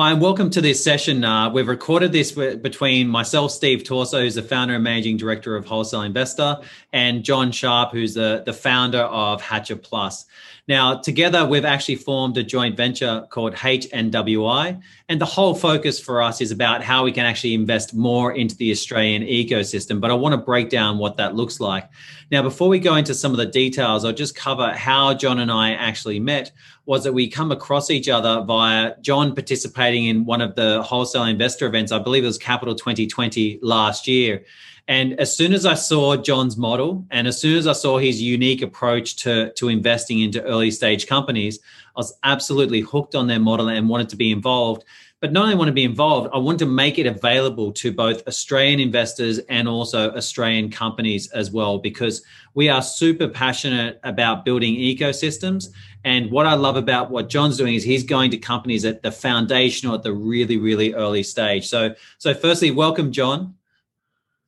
Hi, and welcome to this session. Uh, we've recorded this between myself, Steve Torso, who's the founder and managing director of Wholesale Investor, and John Sharp, who's the, the founder of Hatcher Plus. Now, together, we've actually formed a joint venture called H&WI. And the whole focus for us is about how we can actually invest more into the Australian ecosystem. But I want to break down what that looks like. Now, before we go into some of the details, I'll just cover how John and I actually met. Was that we come across each other via John participating in one of the wholesale investor events, I believe it was Capital 2020 last year. And as soon as I saw John's model and as soon as I saw his unique approach to, to investing into early stage companies, I was absolutely hooked on their model and wanted to be involved. But not only want to be involved, I want to make it available to both Australian investors and also Australian companies as well, because we are super passionate about building ecosystems. And what I love about what John's doing is he's going to companies at the foundation or at the really, really early stage. So, so firstly, welcome, John.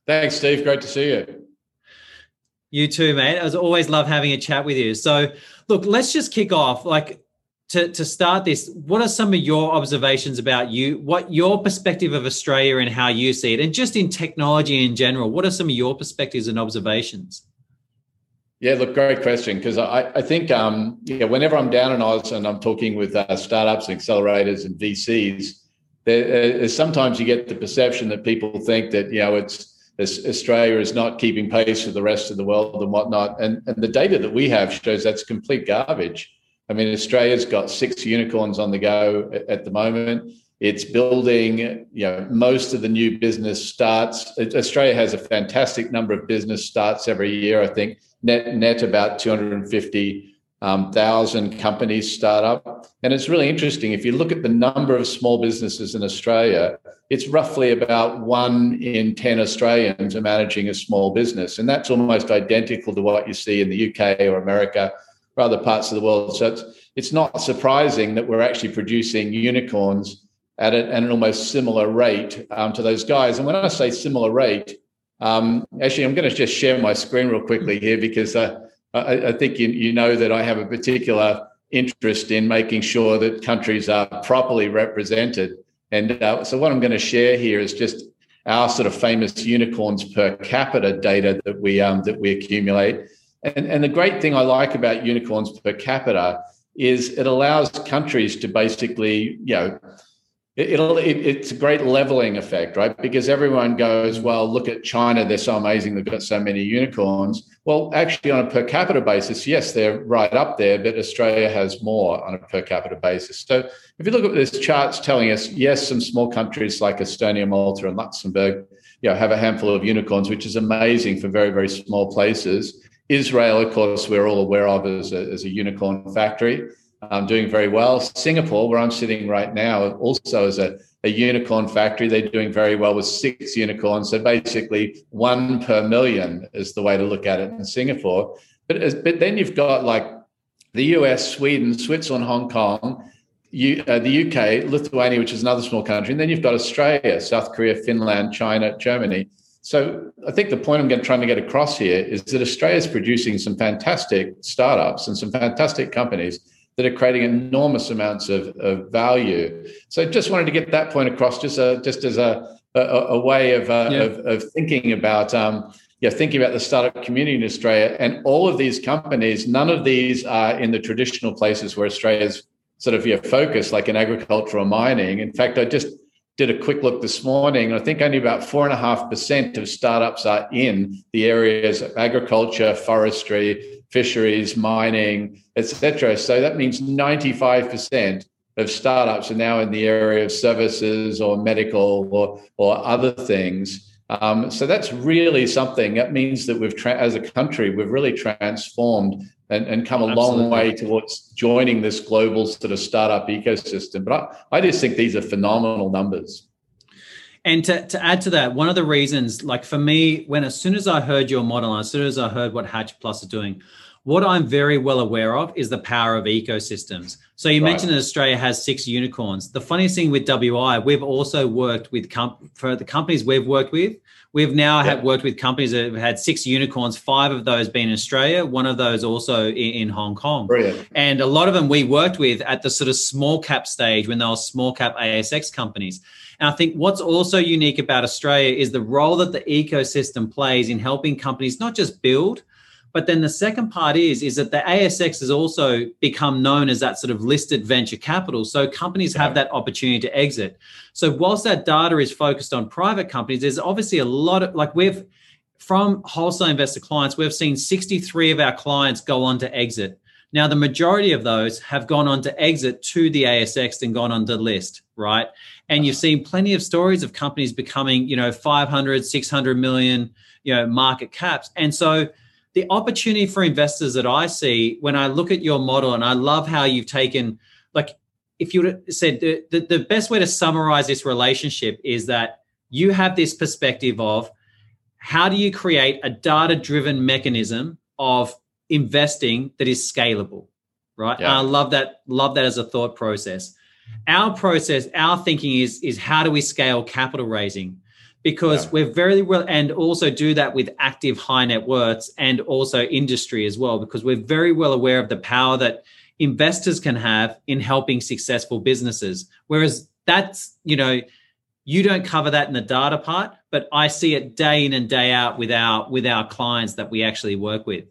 Thanks, Steve. Great to see you. You too, mate. I was always love having a chat with you. So, look, let's just kick off. Like to to start this, what are some of your observations about you? What your perspective of Australia and how you see it, and just in technology in general, what are some of your perspectives and observations? Yeah, look, great question. Because I, I think, um, yeah, whenever I'm down in Oz and I'm talking with uh, startups and accelerators and VCs, there, uh, sometimes you get the perception that people think that you know it's Australia is not keeping pace with the rest of the world and whatnot. And, and the data that we have shows that's complete garbage. I mean, Australia's got six unicorns on the go at the moment. It's building, you know, most of the new business starts. Australia has a fantastic number of business starts every year. I think net net about 250 um, thousand companies start up. And it's really interesting. If you look at the number of small businesses in Australia, it's roughly about one in 10 Australians are managing a small business. And that's almost identical to what you see in the UK or America or other parts of the world. So it's, it's not surprising that we're actually producing unicorns at, at an almost similar rate um, to those guys. And when I say similar rate, um, actually, I'm going to just share my screen real quickly here because uh, I, I think you, you know that I have a particular interest in making sure that countries are properly represented. And uh, so, what I'm going to share here is just our sort of famous unicorns per capita data that we um, that we accumulate. And, and the great thing I like about unicorns per capita is it allows countries to basically, you know, it, will it, it's a great leveling effect, right? Because everyone goes, well, look at China, they're so amazing, they've got so many unicorns. Well, actually, on a per capita basis, yes, they're right up there, but Australia has more on a per capita basis. So if you look at this chart's telling us, yes, some small countries like Estonia, Malta, and Luxembourg, you know, have a handful of unicorns, which is amazing for very, very small places. Israel, of course, we're all aware of as a, as a unicorn factory um, doing very well. Singapore, where I'm sitting right now, also is a, a unicorn factory. They're doing very well with six unicorns. So basically, one per million is the way to look at it in Singapore. But, as, but then you've got like the US, Sweden, Switzerland, Hong Kong, you, uh, the UK, Lithuania, which is another small country, and then you've got Australia, South Korea, Finland, China, Germany. So I think the point I'm going, trying to get across here is that Australia is producing some fantastic startups and some fantastic companies that are creating enormous amounts of, of value. So just wanted to get that point across, just a, just as a a, a way of, uh, yeah. of, of thinking about um, yeah thinking about the startup community in Australia and all of these companies. None of these are in the traditional places where Australia's sort of yeah, focus, like in agriculture or mining. In fact, I just did a quick look this morning. And I think only about four and a half percent of startups are in the areas of agriculture, forestry, fisheries, mining, etc. So that means 95% of startups are now in the area of services or medical or, or other things. Um, so that's really something. That means that we've, tra- as a country, we've really transformed and, and come a Absolutely. long way towards joining this global sort of startup ecosystem. But I, I just think these are phenomenal numbers. And to, to add to that, one of the reasons, like for me, when as soon as I heard your model, as soon as I heard what Hatcher Plus is doing, What I'm very well aware of is the power of ecosystems. So you right. mentioned that Australia has six unicorns. The funniest thing with WI, we've also worked with com- for the companies we've worked with. We've now yeah. had worked with companies that have had six unicorns. Five of those being in Australia, one of those also in, in Hong Kong. Brilliant. And a lot of them we worked with at the sort of small cap stage when they were small cap ASX companies. And I think what's also unique about Australia is the role that the ecosystem plays in helping companies not just build, but then the second part is is that the ASX has also become known as that sort of listed venture capital. So companies have that opportunity to exit. So whilst that data is focused on private companies, there's obviously a lot of like we've from wholesale investor clients, we've seen 63 of our clients go on to exit. Now, the majority of those have gone on to exit to the ASX and gone on to list, right? And you've seen plenty of stories of companies becoming, you know, 500, 600 million, you know, market caps. And so the opportunity for investors that I see when I look at your model, and I love how you've taken, like, if you said the, the, the best way to summarize this relationship is that you have this perspective of how do you create a data driven mechanism of investing that is scalable right? Yeah. i love that love that as a thought process. Our process our thinking is is how do we scale capital raising? Because yeah. we're very well and also do that with active high net worths and also industry as well because we're very well aware of the power that investors can have in helping successful businesses. Whereas that's you know you don't cover that in the data part but i see it day in and day out with our with our clients that we actually work with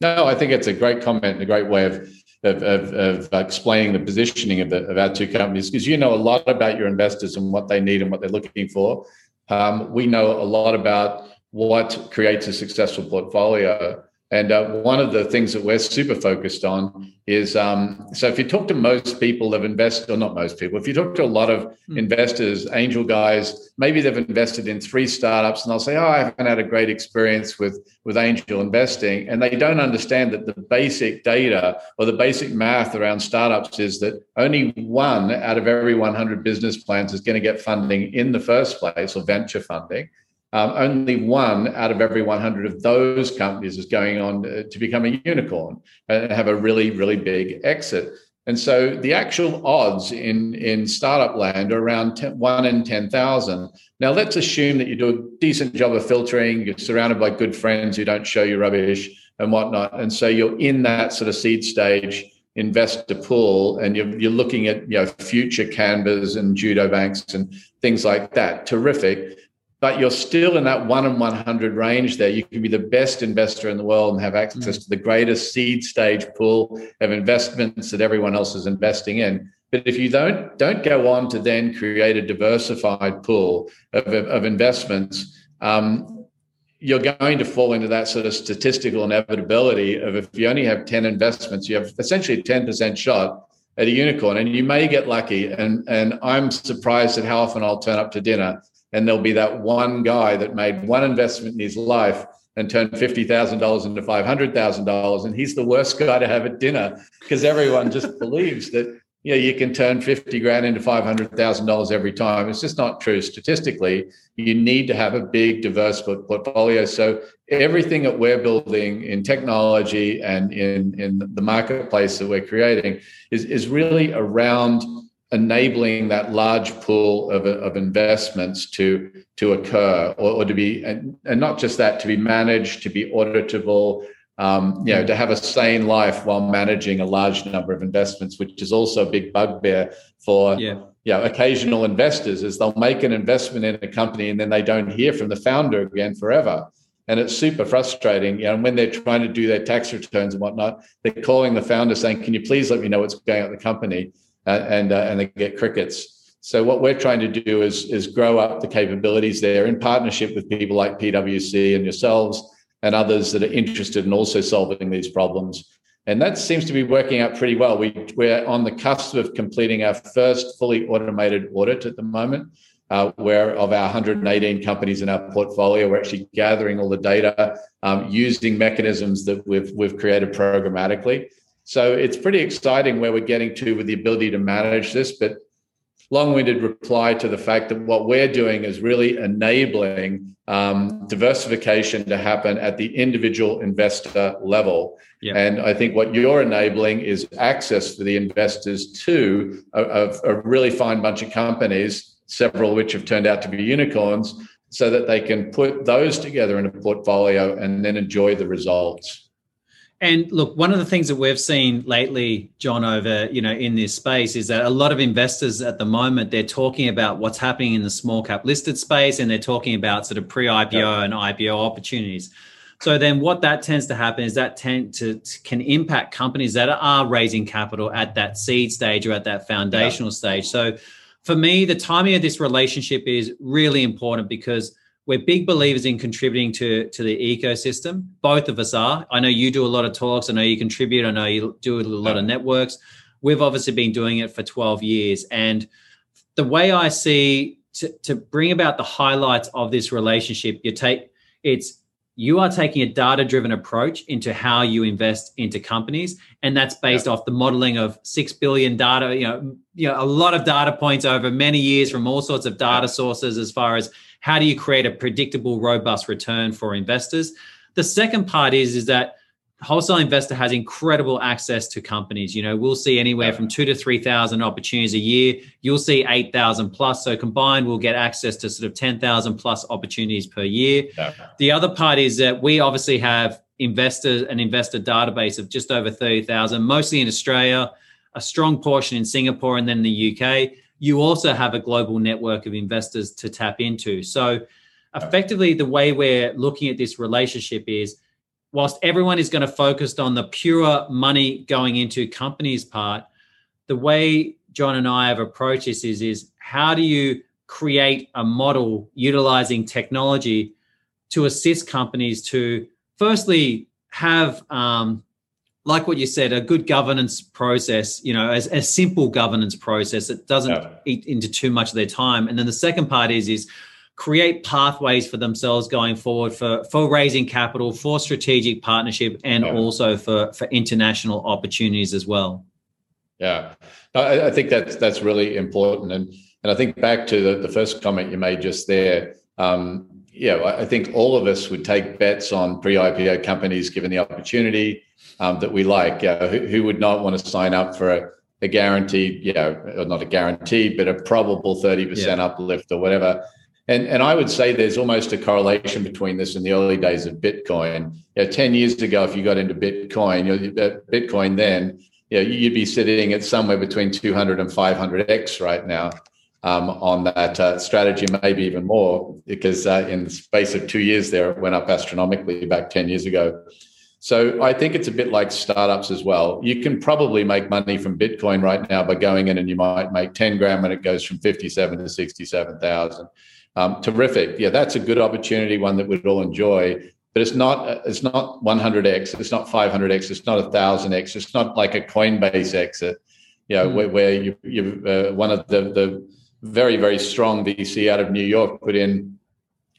no i think it's a great comment and a great way of of, of, of explaining the positioning of, the, of our two companies because you know a lot about your investors and what they need and what they're looking for um, we know a lot about what creates a successful portfolio. And uh, one of the things that we're super focused on is um, so if you talk to most people that have invested, or not most people, if you talk to a lot of hmm. investors, angel guys, maybe they've invested in three startups and they'll say, Oh, I haven't had a great experience with, with angel investing. And they don't understand that the basic data or the basic math around startups is that only one out of every 100 business plans is going to get funding in the first place or venture funding um, only one out of every 100 of those companies is going on to become a unicorn and have a really, really big exit. And so the actual odds in, in startup land are around 10, one in 10,000. Now, let's assume that you do a decent job of filtering, you're surrounded by good friends who don't show you rubbish and whatnot. And so you're in that sort of seed stage investor pool and you're, you're looking at you know future Canvas and Judo Banks and things like that terrific but you're still in that one in 100 range there. You can be the best investor in the world and have access mm. to the greatest seed stage pool of investments that everyone else is investing in. But if you don't don't go on to then create a diversified pool of, of, of investments, um, you're going to fall into that sort of statistical inevitability of if you only have 10 investments, you have essentially a 10% shot at a unicorn and you may get lucky. And, and I'm surprised at how often I'll turn up to dinner and there'll be that one guy that made one investment in his life and turned $50,000 into $500,000 and he's the worst guy to have at dinner because everyone just believes that you know you can turn 50 grand into $500,000 every time. It's just not true. Statistically you need to have a big diverse portfolio. So everything that we're building in technology and in in the marketplace that we're creating is is really around enabling that large pool of, of investments to to occur or, or to be and, and, not just that to be managed to be auditable um, you know to have a sane life while managing a large number of investments which is also a big bugbear for yeah. you know, occasional investors is they'll make an investment in a company and then they don't hear from the founder again forever and it's super frustrating. You know, and when they're trying to do their tax returns and whatnot, they're calling the founder saying, "Can you please let me know what's going on at the company?" Uh, and uh, and they get crickets. So what we're trying to do is is grow up the capabilities there in partnership with people like PwC and yourselves and others that are interested in also solving these problems. And that seems to be working out pretty well. We, we're on the cusp of completing our first fully automated audit at the moment, uh, where of our 118 companies in our portfolio, we're actually gathering all the data um, using mechanisms that we've, we've created programmatically. So it's pretty exciting where we're getting to with the ability to manage this. But long-winded reply to the fact that what we're doing is really enabling um, diversification to happen at the individual investor level. Yep. And I think what you're enabling is access for the investors to a, a, really fine bunch of companies, several of which have turned out to be unicorns, so that they can put those together in a portfolio and then enjoy the results. And look, one of the things that we've seen lately, John, over you know in this space is that a lot of investors at the moment they're talking about what's happening in the small cap listed space, and they're talking about sort of pre IPO yeah. and IPO opportunities. So then, what that tends to happen is that tend to, can impact companies that are raising capital at that seed stage or at that foundational yeah. stage. So, for me, the timing of this relationship is really important because we're big believers in contributing to to the ecosystem. Both of us are. I know you do a lot of talks. I know you contribute. I know you do a lot of networks. We've obviously been doing it for 12 years, and the way I see to, to bring about the highlights of this relationship, you take it's you are taking a data driven approach into how you invest into companies and that's based yeah. off the modeling of 6 billion data you know you know a lot of data points over many years from all sorts of data sources as far as how do you create a predictable, robust return for investors? The second part is, is that wholesale investor has incredible access to companies. You know, we'll see anywhere from two to 3,000 opportunities a year. You'll see 8,000 plus. So combined, we'll get access to sort of 10,000 plus opportunities per year. Yeah. The other part is that we obviously have investors, an investor database of just over 30,000, mostly in Australia, a strong portion in Singapore and then the UK you also have a global network of investors to tap into. So, effectively, the way we're looking at this relationship is whilst everyone is going to focus on the pure money going into companies part, the way John and I have approached this is, is how do you create a model utilizing technology to assist companies to firstly have um, like what you said, a good governance process, you know, as a simple governance process that doesn't yeah. eat into too much of their time. And then the second part is is create pathways for themselves going forward for for raising capital, for strategic partnership, and yeah. also for for international opportunities as well. Yeah, I, I, think that's that's really important, and and I think back to the, the first comment you made just there. Um, yeah, I think all of us would take bets on pre-IPO companies given the opportunity um, that we like. Uh, who, who, would not want to sign up for a, a guaranteed, you know, not a guaranteed, but a probable 30% yeah. uplift or whatever? And, and I would say there's almost a correlation between this and the early days of Bitcoin. You know, 10 years ago, if you got into Bitcoin, you know, uh, Bitcoin then, you know, you'd be sitting at somewhere between 200 and 500x right now um, on that uh, strategy, maybe even more, because uh, in the space of two years there, it went up astronomically back 10 years ago. So I think it's a bit like startups as well. You can probably make money from Bitcoin right now by going in and you might make 10 grand when it goes from 57 to 67,000. Um, terrific. Yeah, that's a good opportunity, one that we'd all enjoy. But it's not it's not 100x, it's not 500x, it's not 1000x, it's not like a Coinbase exit, you know, mm. where, where you, you uh, one of the, the very, very strong VC out of New York put in,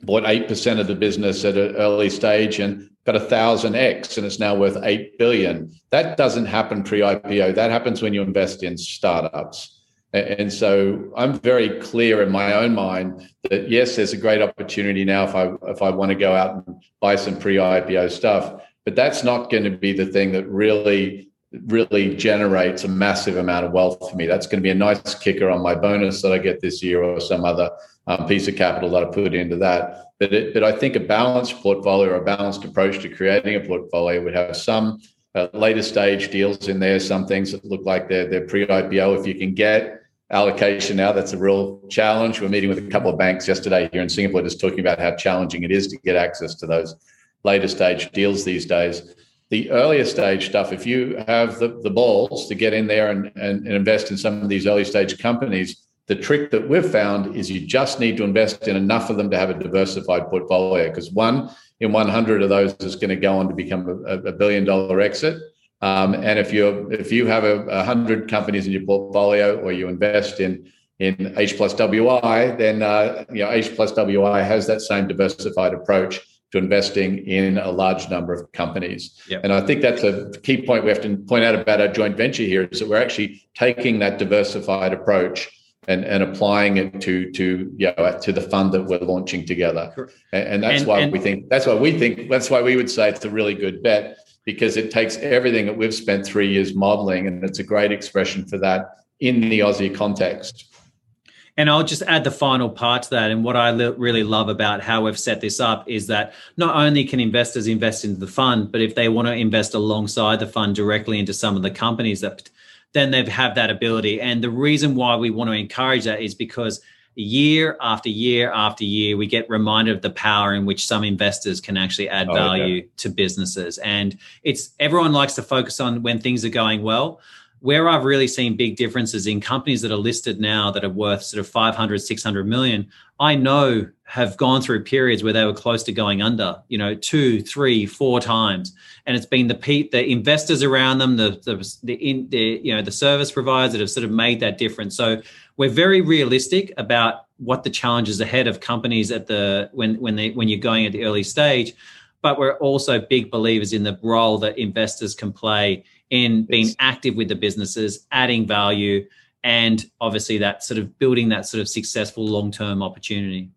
bought 8% of the business at an early stage and got a thousand X and it's now worth 8 billion. That doesn't happen pre IPO. That happens when you invest in startups. And so I'm very clear in my own mind that yes, there's a great opportunity now if I if I want to go out and buy some pre-IPO stuff, but that's not going to be the thing that really really generates a massive amount of wealth for me. That's going to be a nice kicker on my bonus that I get this year or some other um, piece of capital that I put into that. But, it, but I think a balanced portfolio or a balanced approach to creating a portfolio would have some uh, later stage deals in there, some things that look like they're, they're pre-IPO. If you can get allocation now, that's a real challenge. We're meeting with a couple of banks yesterday here in Singapore, just talking about how challenging it is to get access to those later stage deals these days the earlier stage stuff, if you have the, the balls to get in there and, and, and invest in some of these early stage companies, the trick that we've found is you just need to invest in enough of them to have a diversified portfolio because one in 100 of those is going to go on to become a, a billion dollar exit. Um, and if you if you have a, hundred companies in your portfolio or you invest in in H plus WI, then uh, you know H plus WI has that same diversified approach to investing in a large number of companies. Yep. And I think that's a key point we have to point out about our joint venture here is that we're actually taking that diversified approach and, and applying it to to you know, to the fund that we're launching together. And, and that's and, why and, we think that's why we think that's why we would say it's a really good bet because it takes everything that we've spent three years modeling and it's a great expression for that in the Aussie context. And I'll just add the final part to that. And what I really love about how we've set this up is that not only can investors invest into the fund, but if they want to invest alongside the fund directly into some of the companies that then they have that ability. And the reason why we want to encourage that is because year after year after year, we get reminded of the power in which some investors can actually add oh, value okay. to businesses. And it's everyone likes to focus on when things are going well. Where I've really seen big differences in companies that are listed now that are worth sort of 500, 600 million, I know have gone through periods where they were close to going under, you know, two, three, four times. And it's been the the investors around them, the the the, in, the you know the service providers that have sort of made that difference. So we're very realistic about what the challenges ahead of companies at the when when they when you're going at the early stage but we're also big believers in the role that investors can play in being active with the businesses adding value and obviously that sort of building that sort of successful long-term opportunity.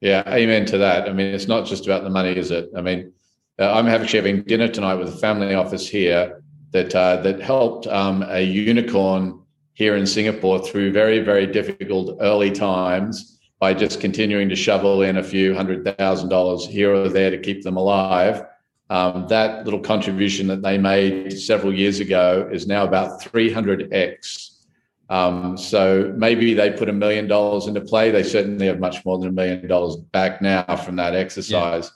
Yeah amen to that. I mean it's not just about the money is it? I mean uh, i'm actually having dinner tonight with a family office here that uh, that helped um, a unicorn here in Singapore through very, very difficult early times by just continuing to shovel in a few hundred thousand dollars here or there to keep them alive. Um, that little contribution that they made several years ago is now about 300x. Um, so maybe they put a million dollars into play. They certainly have much more than a million dollars back now from that exercise.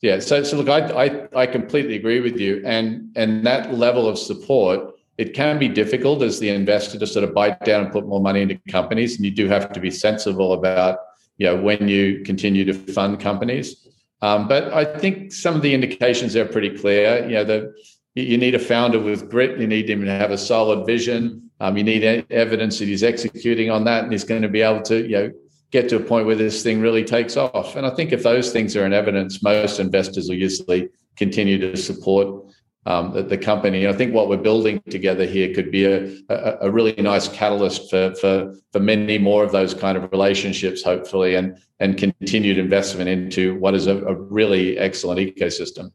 Yeah. yeah so, so look, I, I, I completely agree with you, and and that level of support it can be difficult as the investor to sort of bite down and put more money into companies, and you do have to be sensible about you know when you continue to fund companies. Um, but I think some of the indications are pretty clear. You know, the you need a founder with grit. You need him to have a solid vision. Um, you need evidence that he's executing on that, and he's going to be able to you know get to a point where this thing really takes off. And I think if those things are in evidence, most investors will usually continue to support um, the, the, company. I think what we're building together here could be a, a, a, really nice catalyst for, for, for many more of those kind of relationships, hopefully, and, and continued investment into what is a, a really excellent ecosystem.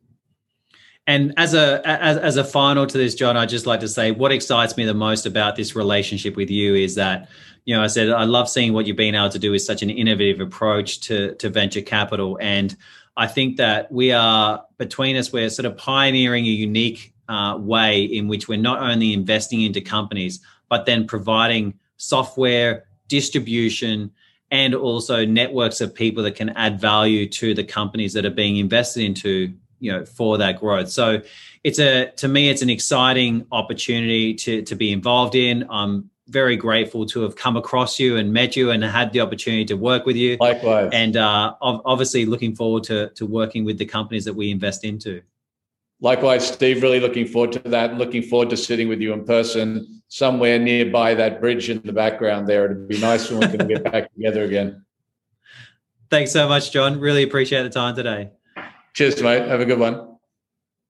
And as a as, as a final to this, John, I'd just like to say what excites me the most about this relationship with you is that, you know, I said I love seeing what you've been able to do with such an innovative approach to to venture capital and I think that we are between us, we're sort of pioneering a unique uh, way in which we're not only investing into companies, but then providing software, distribution, and also networks of people that can add value to the companies that are being invested into you know for that growth. So it's a to me it's an exciting opportunity to to be involved in. I'm very grateful to have come across you and met you and had the opportunity to work with you. Likewise. And uh, obviously looking forward to, to working with the companies that we invest into. Likewise, Steve, really looking forward to that. Looking forward to sitting with you in person somewhere nearby that bridge in the background there. It'd be nice when we can get back together again. Thanks so much, John. Really appreciate the time today. Cheers, mate. Have a good one.